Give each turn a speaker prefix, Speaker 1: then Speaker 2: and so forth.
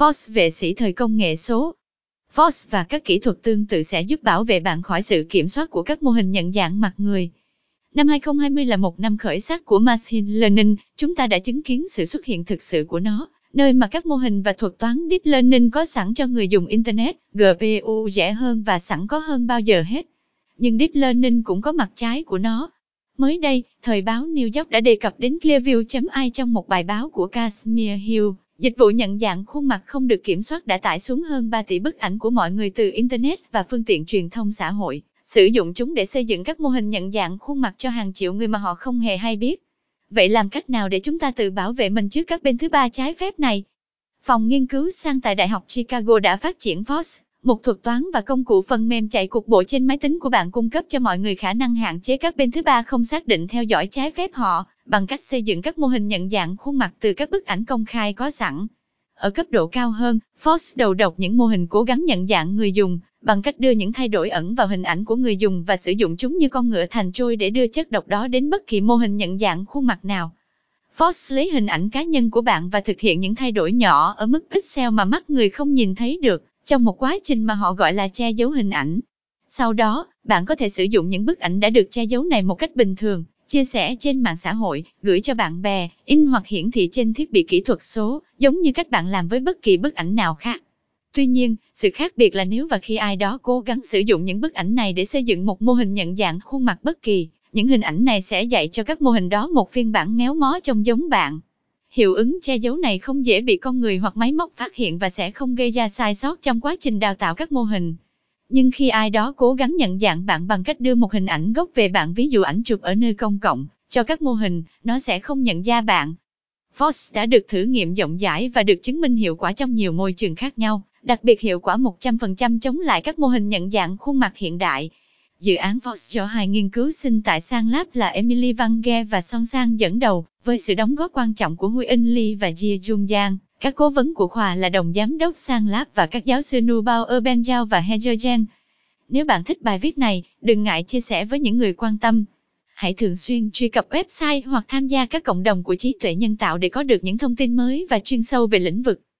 Speaker 1: Force vệ sĩ thời công nghệ số. Force và các kỹ thuật tương tự sẽ giúp bảo vệ bạn khỏi sự kiểm soát của các mô hình nhận dạng mặt người. Năm 2020 là một năm khởi sắc của Machine Learning, chúng ta đã chứng kiến sự xuất hiện thực sự của nó, nơi mà các mô hình và thuật toán Deep Learning có sẵn cho người dùng Internet, GPU rẻ hơn và sẵn có hơn bao giờ hết. Nhưng Deep Learning cũng có mặt trái của nó. Mới đây, thời báo New York đã đề cập đến Clearview.ai trong một bài báo của Casimir Hill. Dịch vụ nhận dạng khuôn mặt không được kiểm soát đã tải xuống hơn 3 tỷ bức ảnh của mọi người từ Internet và phương tiện truyền thông xã hội, sử dụng chúng để xây dựng các mô hình nhận dạng khuôn mặt cho hàng triệu người mà họ không hề hay biết. Vậy làm cách nào để chúng ta tự bảo vệ mình trước các bên thứ ba trái phép này? Phòng nghiên cứu sang tại Đại học Chicago đã phát triển FOSS, một thuật toán và công cụ phần mềm chạy cục bộ trên máy tính của bạn cung cấp cho mọi người khả năng hạn chế các bên thứ ba không xác định theo dõi trái phép họ, bằng cách xây dựng các mô hình nhận dạng khuôn mặt từ các bức ảnh công khai có sẵn. Ở cấp độ cao hơn, Fox đầu độc những mô hình cố gắng nhận dạng người dùng, bằng cách đưa những thay đổi ẩn vào hình ảnh của người dùng và sử dụng chúng như con ngựa thành trôi để đưa chất độc đó đến bất kỳ mô hình nhận dạng khuôn mặt nào. Fox lấy hình ảnh cá nhân của bạn và thực hiện những thay đổi nhỏ ở mức pixel mà mắt người không nhìn thấy được, trong một quá trình mà họ gọi là che giấu hình ảnh. Sau đó, bạn có thể sử dụng những bức ảnh đã được che giấu này một cách bình thường, chia sẻ trên mạng xã hội, gửi cho bạn bè, in hoặc hiển thị trên thiết bị kỹ thuật số, giống như cách bạn làm với bất kỳ bức ảnh nào khác. Tuy nhiên, sự khác biệt là nếu và khi ai đó cố gắng sử dụng những bức ảnh này để xây dựng một mô hình nhận dạng khuôn mặt bất kỳ, những hình ảnh này sẽ dạy cho các mô hình đó một phiên bản méo mó trông giống bạn. Hiệu ứng che giấu này không dễ bị con người hoặc máy móc phát hiện và sẽ không gây ra sai sót trong quá trình đào tạo các mô hình. Nhưng khi ai đó cố gắng nhận dạng bạn bằng cách đưa một hình ảnh gốc về bạn ví dụ ảnh chụp ở nơi công cộng, cho các mô hình, nó sẽ không nhận ra bạn. Fox đã được thử nghiệm rộng rãi và được chứng minh hiệu quả trong nhiều môi trường khác nhau, đặc biệt hiệu quả 100% chống lại các mô hình nhận dạng khuôn mặt hiện đại. Dự án Vox do hai nghiên cứu sinh tại Sang Lab là Emily Van Ghe và Song Sang dẫn đầu, với sự đóng góp quan trọng của Hui In Lee và Jia Jung Giang. Các cố vấn của khoa là đồng giám đốc Sang Lab và các giáo sư Nubao Urbanjao và Hegergen. Nếu bạn thích bài viết này, đừng ngại chia sẻ với những người quan tâm. Hãy thường xuyên truy cập website hoặc tham gia các cộng đồng của trí tuệ nhân tạo để có được những thông tin mới và chuyên sâu về lĩnh vực.